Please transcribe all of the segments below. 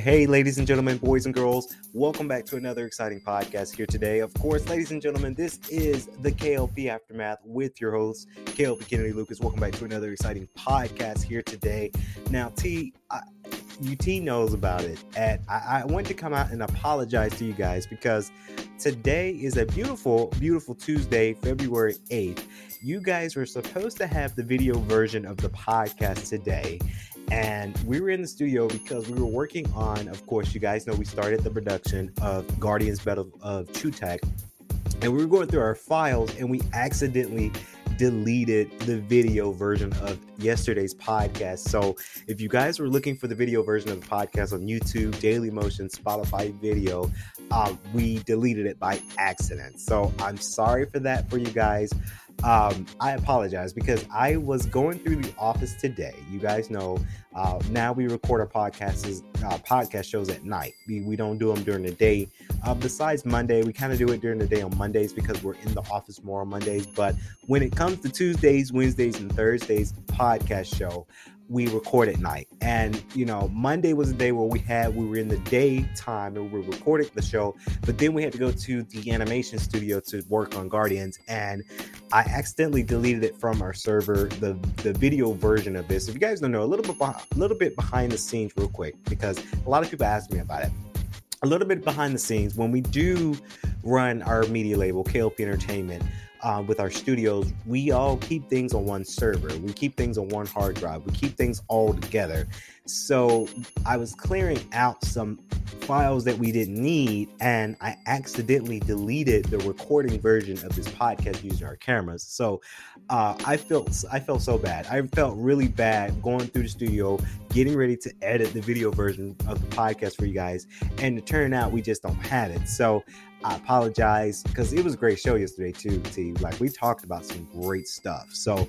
Hey, ladies and gentlemen, boys and girls, welcome back to another exciting podcast here today. Of course, ladies and gentlemen, this is the KLP Aftermath with your host, KLP Kennedy Lucas. Welcome back to another exciting podcast here today. Now, T, I, UT knows about it, and I, I want to come out and apologize to you guys because today is a beautiful, beautiful Tuesday, February 8th. You guys were supposed to have the video version of the podcast today and we were in the studio because we were working on of course you guys know we started the production of guardians battle of Chutek, and we were going through our files and we accidentally deleted the video version of yesterday's podcast. So if you guys were looking for the video version of the podcast on youtube daily motion spotify video uh, we deleted it by accident. So i'm sorry for that for you guys um, I apologize because I was going through the office today. You guys know uh, now we record our podcasts, uh, podcast shows at night. We, we don't do them during the day. Uh, besides Monday, we kind of do it during the day on Mondays because we're in the office more on Mondays. But when it comes to Tuesdays, Wednesdays, and Thursdays podcast show, we record at night. And you know, Monday was the day where we had we were in the daytime and we recording the show, but then we had to go to the animation studio to work on Guardians, and I accidentally deleted it from our server, the the video version of this. If you guys don't know, a little bit beh- a little bit behind the scenes, real quick, because a lot of people ask me about it. A little bit behind the scenes when we do run our media label, KLP Entertainment uh, with our studios, we all keep things on one server. We keep things on one hard drive. We keep things all together. So I was clearing out some files that we didn't need, and I accidentally deleted the recording version of this podcast using our cameras. So uh, I felt I felt so bad. I felt really bad going through the studio, getting ready to edit the video version of the podcast for you guys, and to turn out we just don't have it. So I apologize because it was a great show yesterday too. T like we talked about some great stuff. So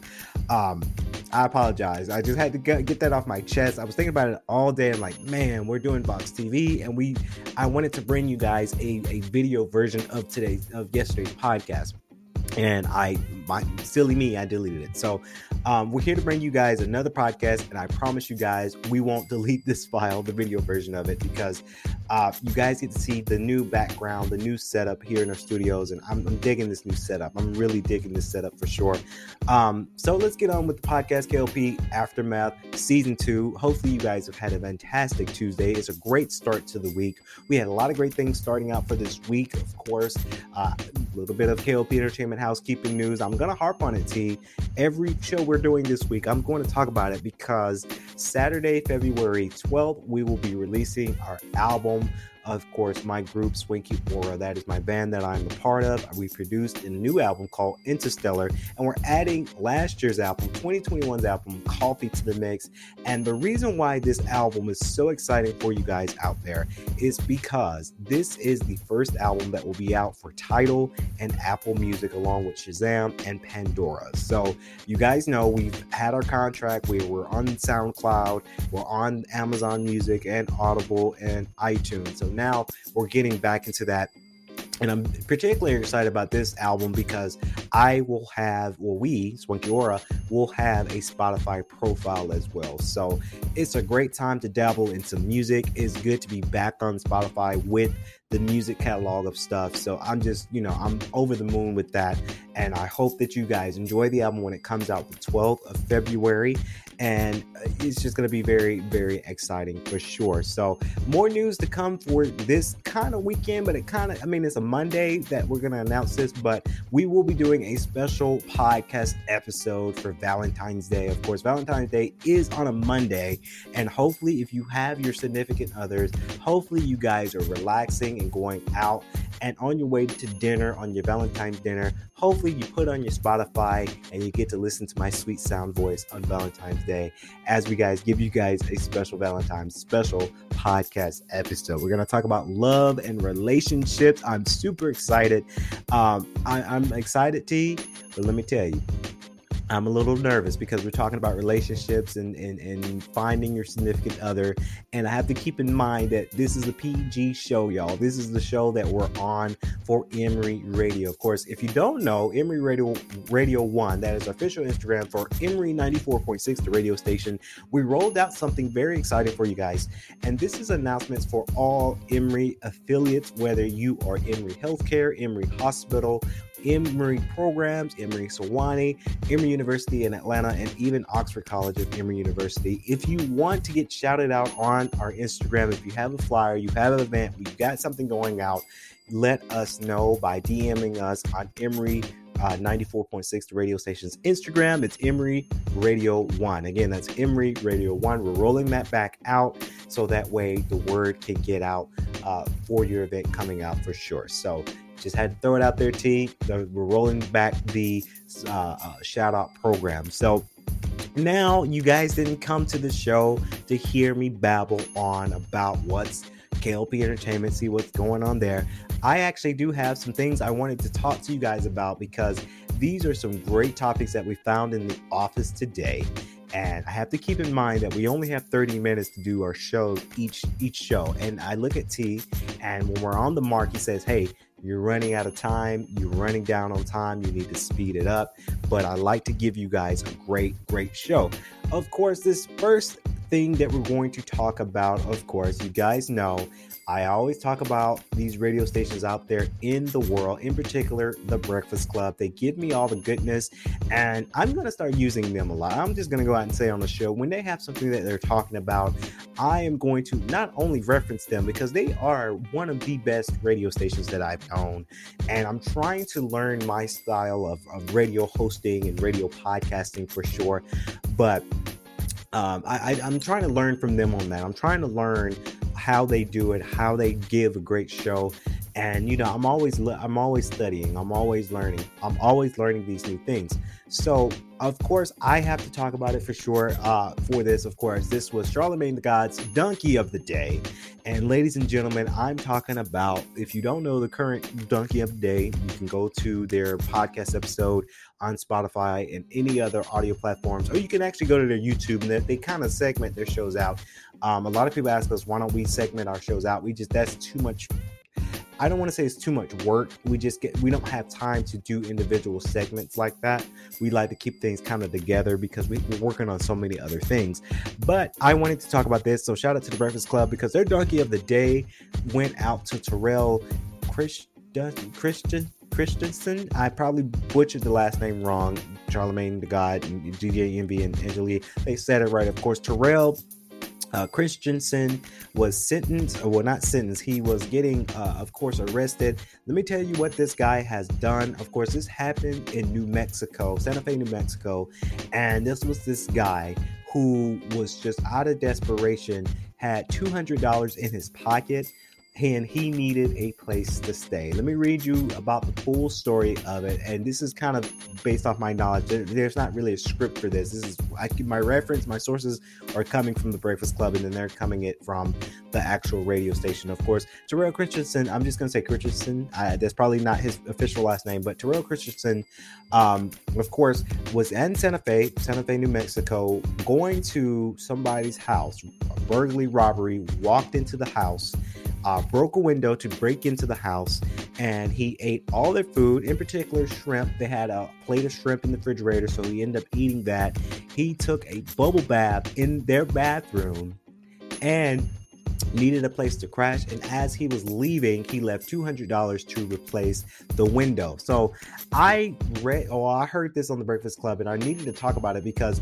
um, I apologize. I just had to get, that off my chest. I was thinking about it all day. I'm like, man, we're doing Box TV, and we I wanted to bring you guys a, a video version of today's of yesterday's podcast and I, my silly me, I deleted it. So, um, we're here to bring you guys another podcast, and I promise you guys, we won't delete this file, the video version of it, because uh, you guys get to see the new background, the new setup here in our studios, and I'm, I'm digging this new setup. I'm really digging this setup for sure. Um, so let's get on with the podcast, KLP Aftermath Season Two. Hopefully, you guys have had a fantastic Tuesday. It's a great start to the week. We had a lot of great things starting out for this week, of course. Uh, a little bit of KLP Entertainment housekeeping news. I'm going to harp on it, T. Every show we're doing this week, I'm going to talk about it because Saturday, February 12th, we will be releasing our album. Of course, my group, Swinky Aura, that is my band that I'm a part of. We produced a new album called Interstellar, and we're adding last year's album, 2021's album, Coffee to the Mix. And the reason why this album is so exciting for you guys out there is because this is the first album that will be out for Tidal and Apple Music, along with Shazam and Pandora. So, you guys know we've had our contract. We were on SoundCloud, we're on Amazon Music and Audible and iTunes. So now we're getting back into that. And I'm particularly excited about this album because I will have, well, we, Swanky Aura, will have a Spotify profile as well. So it's a great time to dabble in some music. It's good to be back on Spotify with the music catalog of stuff. So I'm just, you know, I'm over the moon with that. And I hope that you guys enjoy the album when it comes out the 12th of February. And uh, it's just going to be very, very exciting for sure. So, more news to come for this kind of weekend, but it kind of, I mean, it's a Monday that we're going to announce this, but we will be doing a special podcast episode for Valentine's Day. Of course, Valentine's Day is on a Monday. And hopefully, if you have your significant others, hopefully you guys are relaxing and going out And on your way to dinner, on your Valentine's dinner, hopefully you put on your Spotify and you get to listen to my sweet sound voice on Valentine's Day as we guys give you guys a special Valentine's special podcast episode. We're gonna talk about love and relationships. I'm super excited. Um, I, I'm excited, T, but let me tell you, I'm a little nervous because we're talking about relationships and, and, and finding your significant other. And I have to keep in mind that this is a PG show, y'all. This is the show that we're on for Emory Radio. Of course, if you don't know, Emory Radio Radio 1, that is official Instagram for Emory 94.6, the radio station. We rolled out something very exciting for you guys. And this is announcements for all Emory affiliates, whether you are Emory Healthcare, Emory Hospital, Emory programs, Emory Sewanee, Emory University in Atlanta, and even Oxford College of Emory University. If you want to get shouted out on our Instagram, if you have a flyer, you have an event, you got something going out, let us know by DMing us on Emory uh, 94.6 the radio station's Instagram. It's Emory Radio 1. Again, that's Emory Radio 1. We're rolling that back out so that way the word can get out uh, for your event coming out for sure. So just had to throw it out there, T. We're rolling back the uh, uh, shout out program. So now you guys didn't come to the show to hear me babble on about what's KLP Entertainment, see what's going on there. I actually do have some things I wanted to talk to you guys about because these are some great topics that we found in the office today. And I have to keep in mind that we only have 30 minutes to do our shows each each show. And I look at T, and when we're on the mark, he says, "Hey, you're running out of time. You're running down on time. You need to speed it up. But I like to give you guys a great, great show. Of course, this first thing that we're going to talk about, of course, you guys know I always talk about these radio stations out there in the world, in particular, the Breakfast Club. They give me all the goodness, and I'm going to start using them a lot. I'm just going to go out and say on the show when they have something that they're talking about, I am going to not only reference them because they are one of the best radio stations that I've owned. and I'm trying to learn my style of, of radio hosting and radio podcasting for sure. But um, I, I'm trying to learn from them on that. I'm trying to learn how they do it, how they give a great show. And you know, I'm always I'm always studying. I'm always learning. I'm always learning these new things. So, of course, I have to talk about it for sure. Uh, for this, of course, this was Charlemagne the God's Donkey of the Day. And, ladies and gentlemen, I'm talking about if you don't know the current Donkey of the Day, you can go to their podcast episode on Spotify and any other audio platforms, or you can actually go to their YouTube and they, they kind of segment their shows out. Um, a lot of people ask us, why don't we segment our shows out? We just, that's too much I don't want to say it's too much work. We just get we don't have time to do individual segments like that. We like to keep things kind of together because we, are working on so many other things. But I wanted to talk about this. So shout out to the Breakfast Club because their donkey of the day went out to Terrell Christian Christian Christensen. I probably butchered the last name wrong. Charlemagne the God, DJ Envy, and Angela Yee. They said it right. Of course, Terrell uh, Christensen was sentenced, well, not sentenced, he was getting, uh, of course, arrested. Let me tell you what this guy has done. Of course, this happened in New Mexico, Santa Fe, New Mexico. And this was this guy who was just out of desperation, had $200 in his pocket and he needed a place to stay. Let me read you about the full story of it. And this is kind of based off my knowledge. There's not really a script for this. This is I, my reference, my sources are coming from the Breakfast Club, and then they're coming it from the actual radio station. Of course, Terrell Christensen, I'm just going to say Christensen. I, that's probably not his official last name, but Terrell Christensen, um, of course, was in Santa Fe, Santa Fe, New Mexico, going to somebody's house, a burglary robbery, walked into the house uh, broke a window to break into the house and he ate all their food, in particular shrimp. They had a plate of shrimp in the refrigerator, so he ended up eating that. He took a bubble bath in their bathroom and needed a place to crash. And as he was leaving, he left $200 to replace the window. So I read, oh, I heard this on the Breakfast Club, and I needed to talk about it because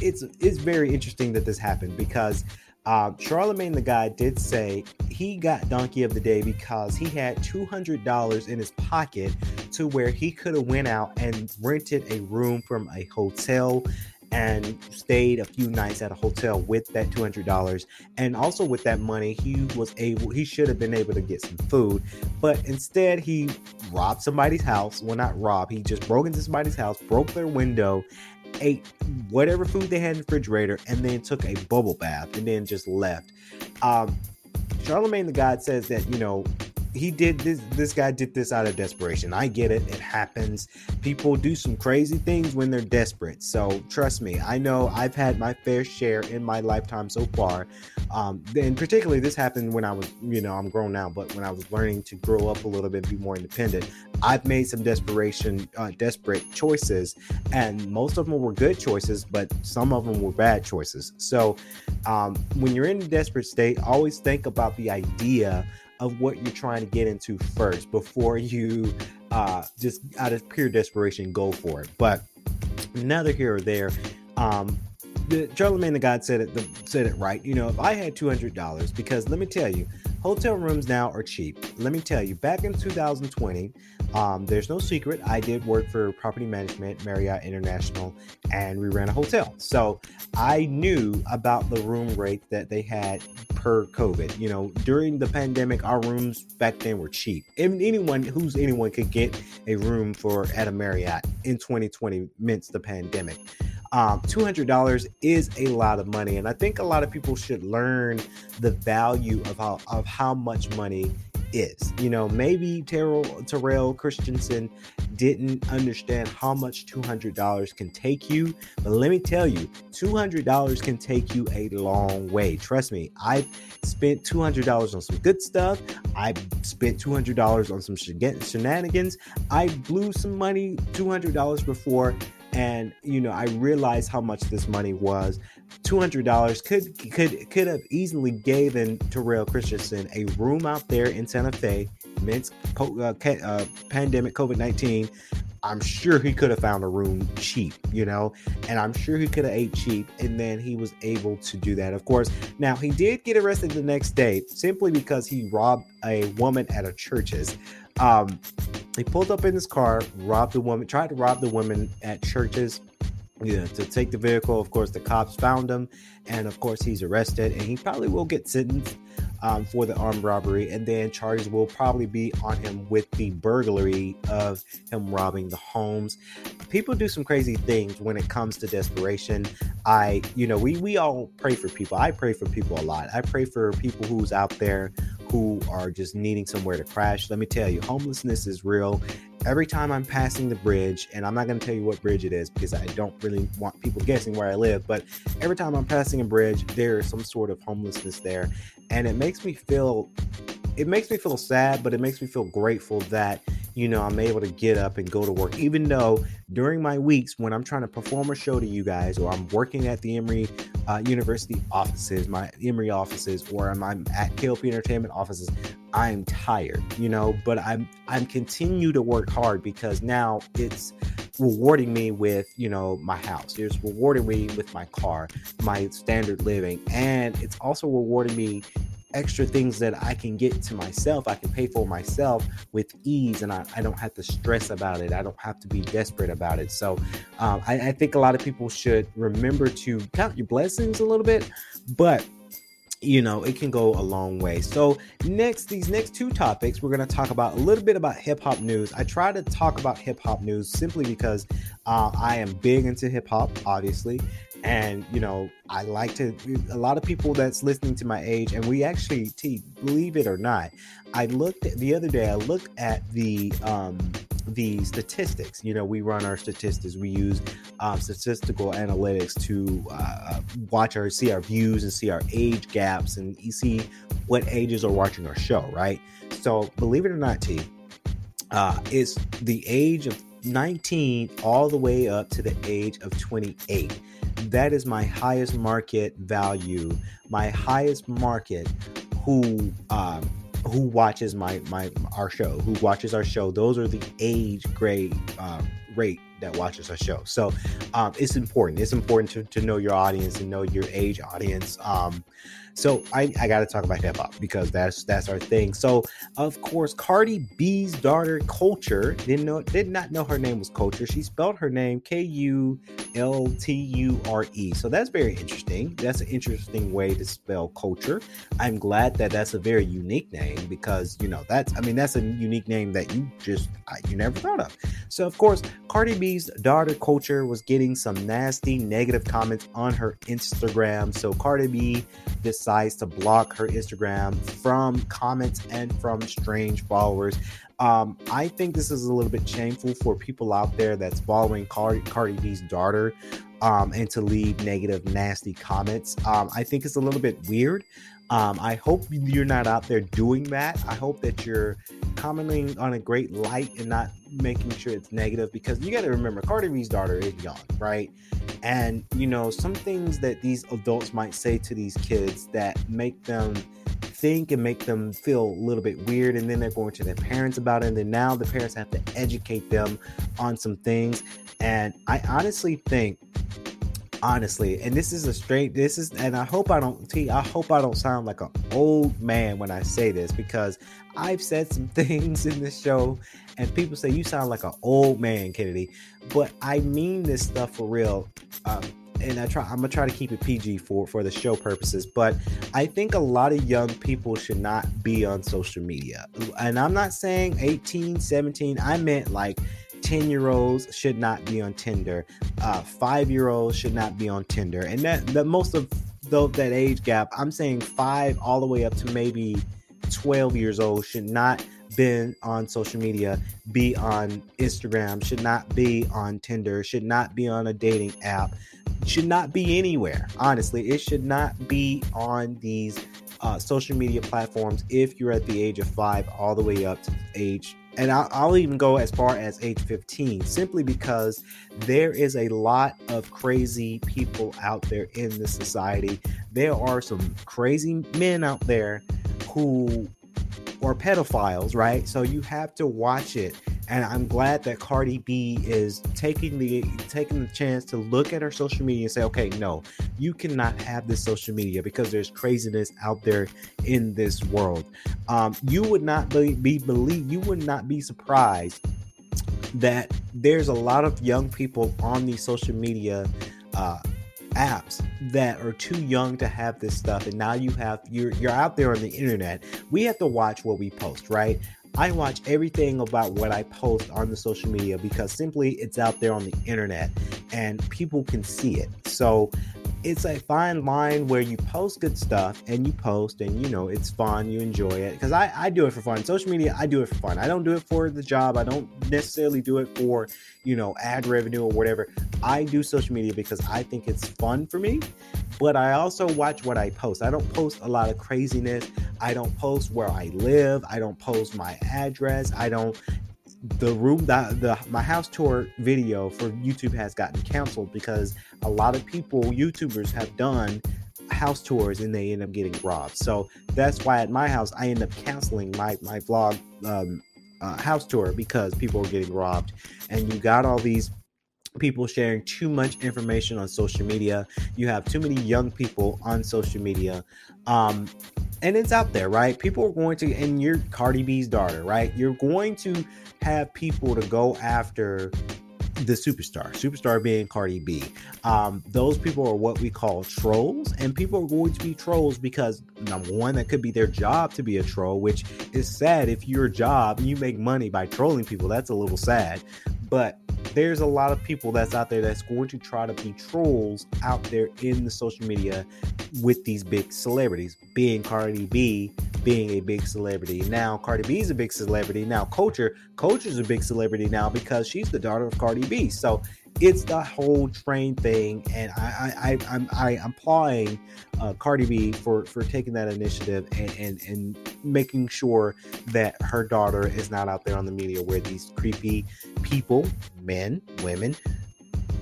it's it's very interesting that this happened because uh, Charlemagne the guy did say he got donkey of the day because he had $200 in his pocket to where he could have went out and rented a room from a hotel and stayed a few nights at a hotel with that $200 and also with that money he was able he should have been able to get some food. But instead he robbed somebody's house. Well not rob he just broke into somebody's house broke their window ate whatever food they had in the refrigerator and then took a bubble bath and then just left. Um charlemagne the god says that you know he did this this guy did this out of desperation. I get it. It happens. People do some crazy things when they're desperate. So trust me i know i've had my fair share in my lifetime so far. Um and particularly this happened when i was you know i'm grown now but when i was learning to grow up a little bit be more independent i've made some desperation uh, desperate choices and most of them were good choices but some of them were bad choices. So um when you're in a desperate state always think about the idea of what you're trying to get into first before you uh, just out of pure desperation go for it. But neither here or there. Um, the Charlemagne the God said it the, said it right. You know, if I had two hundred dollars, because let me tell you, hotel rooms now are cheap. Let me tell you, back in 2020, um, there's no secret. I did work for property management, Marriott International, and we ran a hotel. So I knew about the room rate that they had per COVID. You know, during the pandemic, our rooms back then were cheap. And anyone who's anyone could get a room for at a Marriott in 2020 mints the pandemic. Um, $200 is a lot of money. And I think a lot of people should learn the value of how, of how much money is. You know, maybe Terrell, Terrell Christensen didn't understand how much $200 can take you. But let me tell you, $200 can take you a long way. Trust me, I've spent $200 on some good stuff. I spent $200 on some shenanigans. I blew some money, $200 before and you know i realized how much this money was $200 could could could have easily given Terrell Christensen a room out there in Santa Fe amidst uh, uh, pandemic COVID-19 I'm sure he could have found a room cheap, you know, and I'm sure he could have ate cheap, and then he was able to do that. Of course, now he did get arrested the next day simply because he robbed a woman at a church's. Um, he pulled up in his car, robbed the woman, tried to rob the woman at churches. Yeah, to take the vehicle. Of course, the cops found him, and of course, he's arrested, and he probably will get sentenced um, for the armed robbery, and then charges will probably be on him with the burglary of him robbing the homes. People do some crazy things when it comes to desperation. I, you know, we we all pray for people. I pray for people a lot. I pray for people who's out there who are just needing somewhere to crash. Let me tell you, homelessness is real. Every time I'm passing the bridge, and I'm not going to tell you what bridge it is because I don't really want people guessing where I live, but every time I'm passing a bridge, there is some sort of homelessness there. And it makes me feel it makes me feel sad, but it makes me feel grateful that you know I'm able to get up and go to work. Even though during my weeks when I'm trying to perform a show to you guys, or I'm working at the Emory uh, University offices, my Emory offices, or I'm, I'm at KLP Entertainment offices, I'm tired, you know. But I'm I'm continue to work hard because now it's rewarding me with you know my house it's rewarding me with my car my standard living and it's also rewarding me extra things that I can get to myself, I can pay for myself with ease, and I, I don't have to stress about it. I don't have to be desperate about it. So um, I, I think a lot of people should remember to count your blessings a little bit, but you know it can go a long way so next these next two topics we're going to talk about a little bit about hip-hop news i try to talk about hip-hop news simply because uh, i am big into hip-hop obviously and you know i like to a lot of people that's listening to my age and we actually t believe it or not i looked the other day i looked at the um the statistics. You know we run our statistics. We use um, statistical analytics to uh, watch our see our views and see our age gaps and see what ages are watching our show right? So believe it or not t uh, it's the age of 19 all the way up to the age of 28 that is my highest market value, my highest market who um, who watches my my our show, who watches our show. Those are the age grade um, rate that watches our show. So um, it's important. It's important to, to know your audience and know your age audience. Um, so I, I got to talk about hip hop because that's that's our thing. So of course, Cardi B's daughter Kulture didn't know did not know her name was Culture. She spelled her name K U L T U R E. So that's very interesting. That's an interesting way to spell culture. I'm glad that that's a very unique name because you know that's I mean that's a unique name that you just you never thought of. So of course, Cardi B's daughter Culture was getting some nasty negative comments on her Instagram. So Cardi B decides to block her Instagram from comments and from strange followers. Um, I think this is a little bit shameful for people out there that's following Cardi, Cardi B's daughter um, and to leave negative, nasty comments. Um, I think it's a little bit weird. Um, I hope you're not out there doing that. I hope that you're commenting on a great light and not making sure it's negative because you got to remember Cardi B's daughter is young, right? And you know, some things that these adults might say to these kids that make them think and make them feel a little bit weird and then they're going to their parents about it and then now the parents have to educate them on some things and i honestly think honestly and this is a straight this is and i hope i don't i hope i don't sound like an old man when i say this because i've said some things in this show and people say you sound like an old man kennedy but i mean this stuff for real um, and I try I'm gonna try to keep it PG for for the show purposes, but I think a lot of young people should not be on social media. And I'm not saying 18, 17, I meant like 10 year olds should not be on Tinder. Uh, five year olds should not be on Tinder. And that, that most of the, that age gap, I'm saying five all the way up to maybe 12 years old should not been on social media, be on Instagram, should not be on Tinder, should not be on a dating app, should not be anywhere. Honestly, it should not be on these uh, social media platforms if you're at the age of five all the way up to age and I'll, I'll, even go as far as age 15 simply because there is a lot of crazy people out there in the society. There are some crazy men out there who are pedophiles right? So you have to watch it and I'm glad that Cardi B is taking the taking the chance to look at her social media and say, okay, no, you cannot have this social media because there's craziness out there in this world. Um, you would not be, be believe you would not be surprised that there's a lot of young people on these social media uh, apps that are too young to have this stuff. And now you have you're you're out there on the internet. We have to watch what we post right I watch everything about what I post on the social media because simply it's out there on the internet and people can see it. So it's a fine line where you post good stuff and you post and you know it's fun you enjoy it. Because I, I do it for fun. Social media i do it for fun. I don't do it for the job. I don't necessarily do it for you know ad revenue or whatever. I do social media because i think it's fun for me but i also watch what i post. I don't post a lot of craziness. I don't post where i live. I don't post my address. I don't the room that the my house tour video for YouTube has gotten canceled because a lot of people YouTubers have done house tours and they end up getting robbed. So that's why at my house I end up canceling my my vlog um, uh, house tour because people are getting robbed, and you got all these people sharing too much information on social media. You have too many young people on social media. Um, and it's out there, right? People are going to, and you're Cardi B's daughter, right? You're going to have people to go after the superstar, superstar being Cardi B. Um, those people are what we call trolls, and people are going to be trolls because number one, that could be their job to be a troll, which is sad. If your job you make money by trolling people, that's a little sad. But there's a lot of people that's out there that's going to try to be trolls out there in the social media with these big celebrities, being Cardi B, being a big celebrity. Now Cardi B is a big celebrity. Now Culture, Culture's a big celebrity now because she's the daughter of Cardi B. So it's the whole train thing, and I, I, I I'm am applying uh, Cardi B for for taking that initiative and, and and making sure that her daughter is not out there on the media where these creepy people, men, women,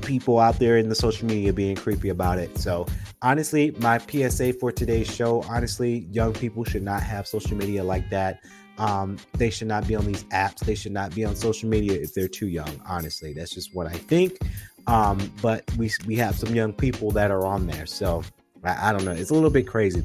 people out there in the social media being creepy about it. So honestly, my PSA for today's show, honestly, young people should not have social media like that. Um, they should not be on these apps. They should not be on social media if they're too young. Honestly, that's just what I think. Um, but we we have some young people that are on there, so I, I don't know. It's a little bit crazy.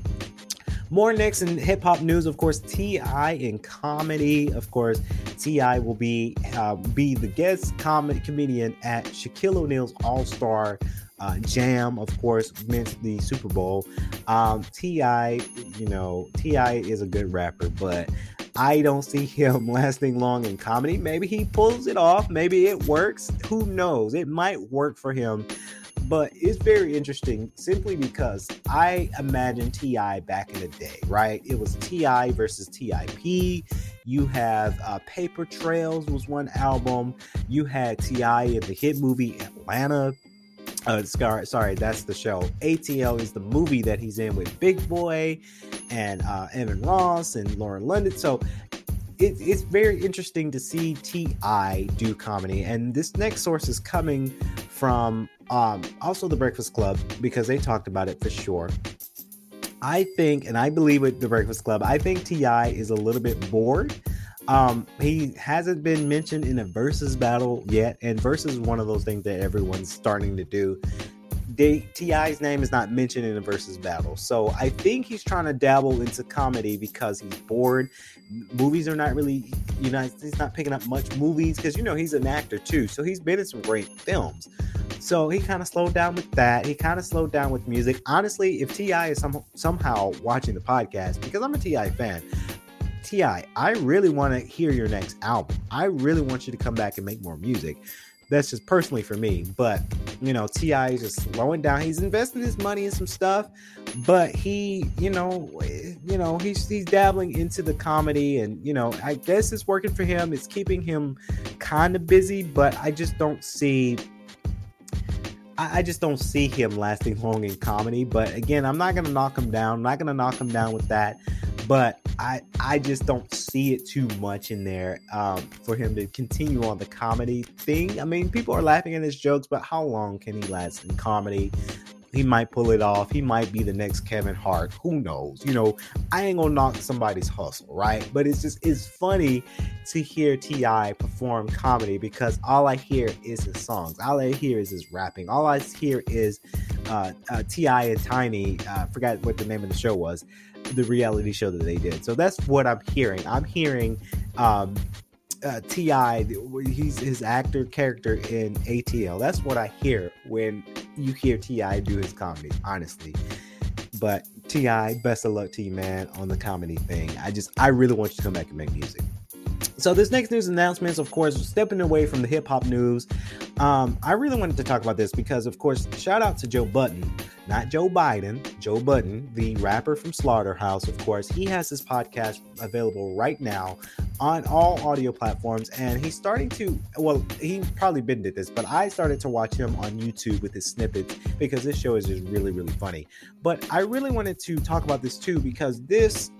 More next in hip hop news, of course. T.I. in comedy, of course. T.I. will be uh, be the guest comedian at Shaquille O'Neal's All Star uh, Jam, of course, meant the Super Bowl. Um, T.I. You know, T.I. is a good rapper, but I don't see him lasting long in comedy. Maybe he pulls it off. Maybe it works. Who knows? It might work for him but it's very interesting simply because I imagine TI back in the day, right? It was TI versus TIP. You have uh, Paper Trails was one album. You had TI in the hit movie Atlanta. Uh, sorry, that's the show. ATL is the movie that he's in with Big Boi and uh, Evan Ross and Lauren London. So it, it's very interesting to see T.I. do comedy. And this next source is coming from um, also the Breakfast Club because they talked about it for sure. I think, and I believe with the Breakfast Club, I think T.I. is a little bit bored. Um, he hasn't been mentioned in a versus battle yet, and versus is one of those things that everyone's starting to do. T.I.'s name is not mentioned in a versus battle. So I think he's trying to dabble into comedy because he's bored. Movies are not really, you know, he's not picking up much movies because, you know, he's an actor too. So he's been in some great films. So he kind of slowed down with that. He kind of slowed down with music. Honestly, if T.I. is some, somehow watching the podcast, because I'm a T.I. fan, T.I., I really want to hear your next album. I really want you to come back and make more music. That's just personally for me. But, you know, T.I. is just slowing down. He's investing his money in some stuff, but he, you know, you know, he's he's dabbling into the comedy and, you know, I guess it's working for him. It's keeping him kind of busy, but I just don't see I, just don't see him lasting long in comedy. But again, I'm not gonna knock him down. I'm not gonna knock him down with that. But I I just don't see it too much in there um, for him to continue on the comedy thing. I mean, people are laughing at his jokes, but how long can he last in comedy? He might pull it off. He might be the next Kevin Hart. Who knows? You know, I ain't gonna knock somebody's hustle, right? But it's just it's funny to hear T.I. perform comedy because all I hear is his songs. All I hear is his rapping. All I hear is uh, uh, T.I. and Tiny. Uh, forgot what the name of the show was, the reality show that they did. So that's what I'm hearing. I'm hearing um, uh, T.I. He's his actor character in ATL. That's what I hear when you hear T.I. do his comedy. Honestly, but T.I., best of luck to you, man, on the comedy thing. I just I really want you to come back and make music. So this next news announcements, of course, stepping away from the hip hop news. Um, I really wanted to talk about this because, of course, shout out to Joe Budden, not Joe Biden, Joe Budden, the rapper from Slaughterhouse. Of course, he has his podcast available right now on all audio platforms, and he's starting to. Well, he probably been did this, but I started to watch him on YouTube with his snippets because this show is just really, really funny. But I really wanted to talk about this too because this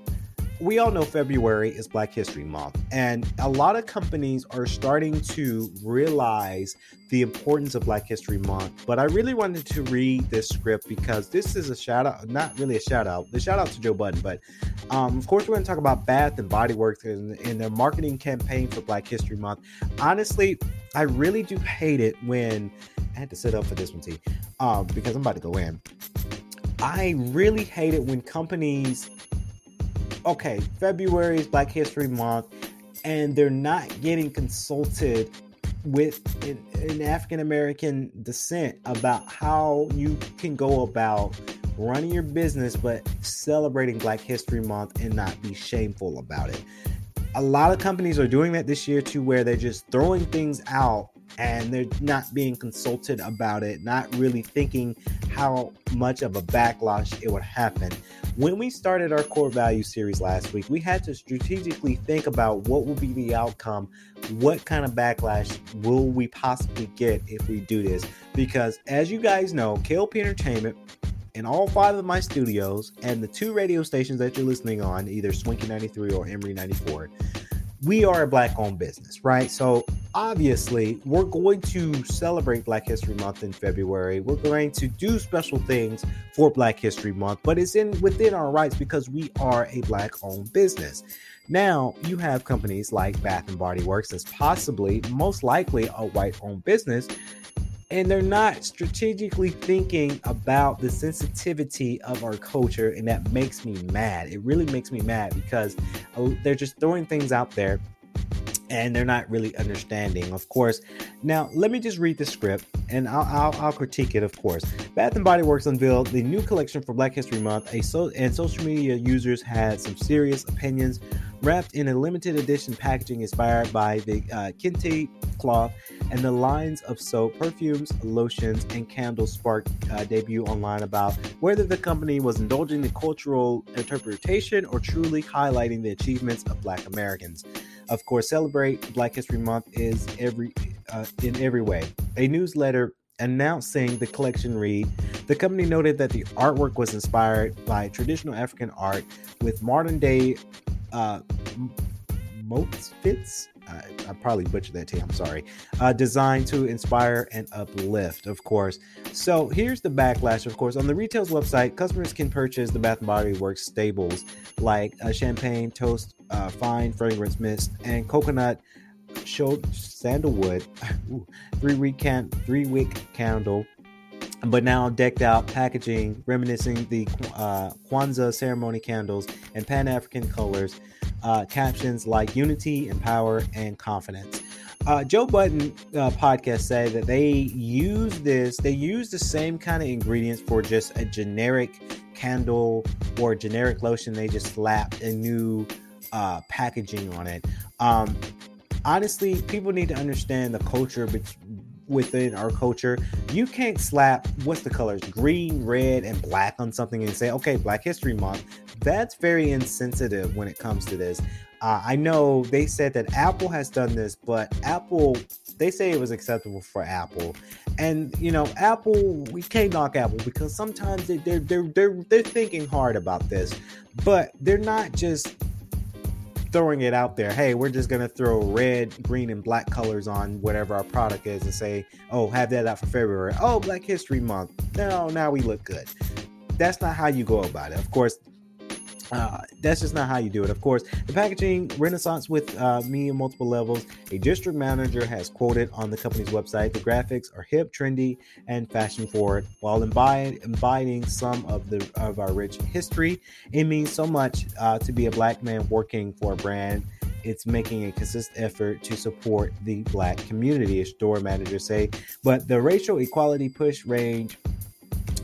we all know February is Black History Month, and a lot of companies are starting to realize the importance of Black History Month. But I really wanted to read this script because this is a shout out, not really a shout out, the shout out to Joe Budden, but um, of course, we're going to talk about Bath and Body Works and, and their marketing campaign for Black History Month. Honestly, I really do hate it when I had to sit up for this one, T, um, because I'm about to go in. I really hate it when companies okay, February is Black History Month, and they're not getting consulted with an, an African American descent about how you can go about running your business but celebrating Black History Month and not be shameful about it. A lot of companies are doing that this year too, where they're just throwing things out and they're not being consulted about it, not really thinking how much of a backlash it would happen. When we started our core value series last week, we had to strategically think about what will be the outcome, what kind of backlash will we possibly get if we do this. Because as you guys know, KLP Entertainment in all five of my studios and the two radio stations that you're listening on, either Swinky 93 or Emory 94, we are a black owned business, right? So obviously, we're going to celebrate Black History Month in February. We're going to do special things for Black History Month, but it's in within our rights because we are a black owned business. Now you have companies like Bath and Body Works as possibly, most likely, a white-owned business, and they're not strategically thinking about the sensitivity of our culture, and that makes me mad. It really makes me mad because uh, they're just throwing things out there and they're not really understanding, of course. Now, let me just read the script and I'll, I'll, I'll critique it, of course. Bath and Body Works unveiled the new collection for Black History Month, a so, and social media users had some serious opinions. Wrapped in a limited edition packaging inspired by the uh, kente cloth and the lines of soap, perfumes, lotions, and candles sparked uh, debut online about whether the company was indulging the cultural interpretation or truly highlighting the achievements of Black Americans. Of course, celebrate Black History Month is every uh, in every way. A newsletter announcing the collection read the company noted that the artwork was inspired by traditional African art with modern day uh, motifs. I, I probably butchered that too. I'm sorry. Uh, designed to inspire and uplift, of course. So here's the backlash. Of course, on the retail's website, customers can purchase the Bath and Body Works staples like uh, champagne, toast, uh, fine fragrance mist, and coconut showed sandalwood, three week can three wick candle, but now decked out packaging reminiscing the uh, Kwanzaa ceremony candles and Pan African colors. Uh, captions like unity and power and confidence. Uh, Joe Budden uh, podcast said that they use this, they use the same kind of ingredients for just a generic candle or generic lotion. They just slapped a new uh, packaging on it. Um, honestly, people need to understand the culture within our culture. You can't slap what's the colors green, red, and black on something and say, okay, Black History Month. That's very insensitive when it comes to this. Uh, I know they said that Apple has done this, but Apple, they say it was acceptable for Apple. And you know, Apple, we can't knock Apple because sometimes they, they're they're they're they're thinking hard about this, but they're not just throwing it out there. Hey, we're just gonna throw red, green, and black colors on whatever our product is and say, oh, have that out for February. Oh, Black History Month. No, now we look good. That's not how you go about it. Of course, uh, that's just not how you do it. Of course, the packaging renaissance with uh, me on multiple levels. A district manager has quoted on the company's website: "The graphics are hip, trendy, and fashion forward, while embodying some of the of our rich history. It means so much uh, to be a black man working for a brand." It's making a consistent effort to support the black community, a store managers say. But the racial equality push range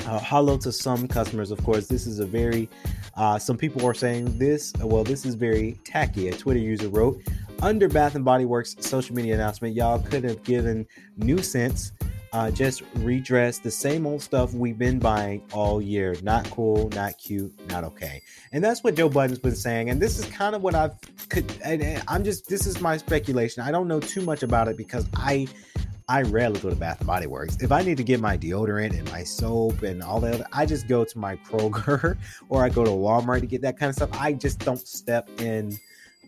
uh, hollow to some customers. Of course, this is a very uh, some people are saying this. Well, this is very tacky. A Twitter user wrote under Bath and Body Works social media announcement, y'all could have given new sense. Uh, just redress the same old stuff we've been buying all year. Not cool, not cute, not okay. And that's what Joe Budden's been saying. And this is kind of what I've could. And, and I'm just this is my speculation. I don't know too much about it because I I rarely go to Bath and Body Works. If I need to get my deodorant and my soap and all that, I just go to my Kroger or I go to Walmart to get that kind of stuff. I just don't step in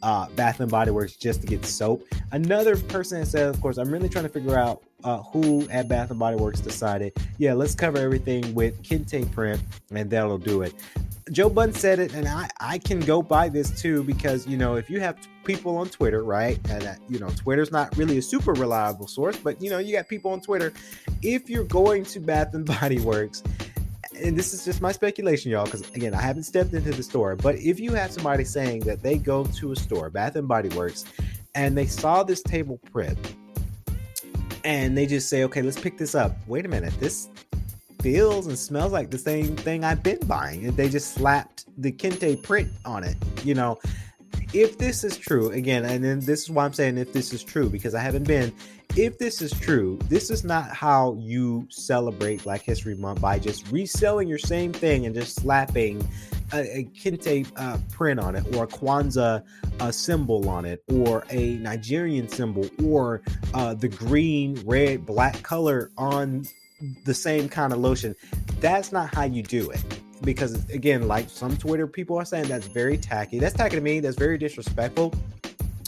uh, Bath and Body Works just to get soap. Another person said, of course, I'm really trying to figure out uh, who at Bath and Body Works decided, yeah, let's cover everything with kente print, and that'll do it. Joe Budden said it, and I, I can go by this too because you know if you have people on Twitter, right, and uh, you know Twitter's not really a super reliable source, but you know you got people on Twitter. If you're going to Bath and Body Works, and this is just my speculation, y'all, because again I haven't stepped into the store, but if you have somebody saying that they go to a store, Bath and Body Works, and they saw this table print, and they just say, okay, let's pick this up. Wait a minute, this feels and smells like the same thing I've been buying. And They just slapped the Kente print on it. You know, if this is true, again, and then this is why I'm saying if this is true, because I haven't been. If this is true, this is not how you celebrate Black History Month by just reselling your same thing and just slapping a, a kente uh, print on it, or a Kwanzaa symbol on it, or a Nigerian symbol, or uh, the green, red, black color on the same kind of lotion. That's not how you do it. Because again, like some Twitter people are saying, that's very tacky. That's tacky to me. That's very disrespectful.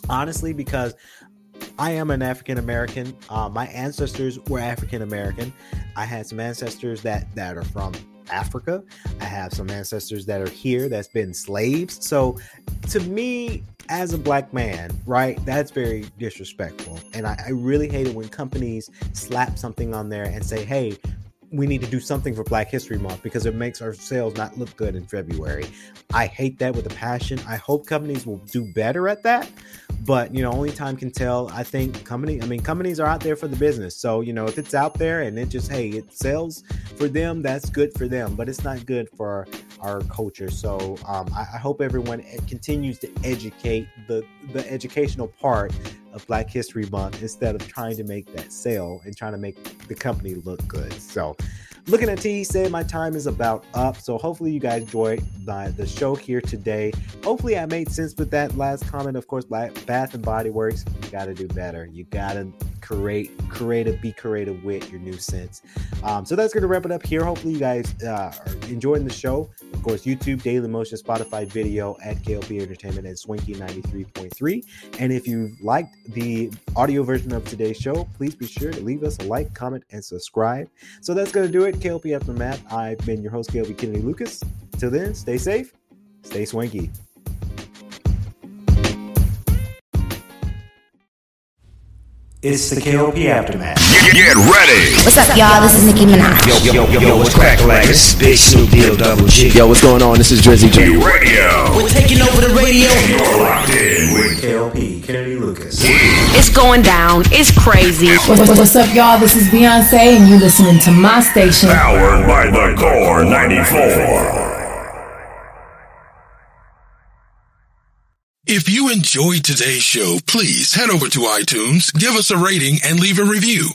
Honestly, because I am an African American. Uh, my ancestors were African American. I had some ancestors that that are from Africa. I have some ancestors that are here that's been slaves. So to me, as a black man, right? That's very disrespectful. And I, I really hate it when companies slap something on there and say, hey, we need to do something for Black History Month because it makes our sales not look good in February. I hate that with a passion. I hope companies will do better at that. But you know, only time can tell. I think company, I mean, companies are out there for the business. So you know, if it's out there and it just hey, it sells for them, that's good for them. But it's not good for our culture. So um, I, I hope everyone continues to educate the the educational part of Black History Month instead of trying to make that sale and trying to make the company look good. So looking at T say my time is about up. So hopefully you guys enjoyed the, the show here today. Hopefully I made scents with that last comment. Of course, Bath and Body Works, you got to do better. You got to create creative, be creative with your new sense. Um, so that's to wrap it up here. Hopefully you guys uh, are enjoying the show. Of course, YouTube, Daily Motion, Spotify video at KLP Entertainment and Swanky 93.3. And if you liked the audio version of today's show, please be sure to leave us a like, comment, and subscribe. So that's to do it. KLP Aftermath. I've been your host, KLP Kennedy Lucas. Till then, stay safe, stay swanky. It's the KLP Aftermath. Get, get ready. What's up, y'all? This is Nicki Minaj. Yo, yo, yo, yo, what's crack like? This is Big Snoop Deal Double G. Yo, what's going on? This is Drizzy G. J. Radio. We're taking over the radio. You're locked in with KLP Kennedy Lucas. It's going down. It's crazy. What- What's up, y'all? This is Beyonce, and you're listening to my station. Powered by the Core 94. If you enjoyed today's show, please head over to iTunes, give us a rating, and leave a review.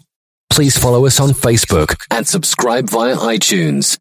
Please follow us on Facebook and subscribe via iTunes.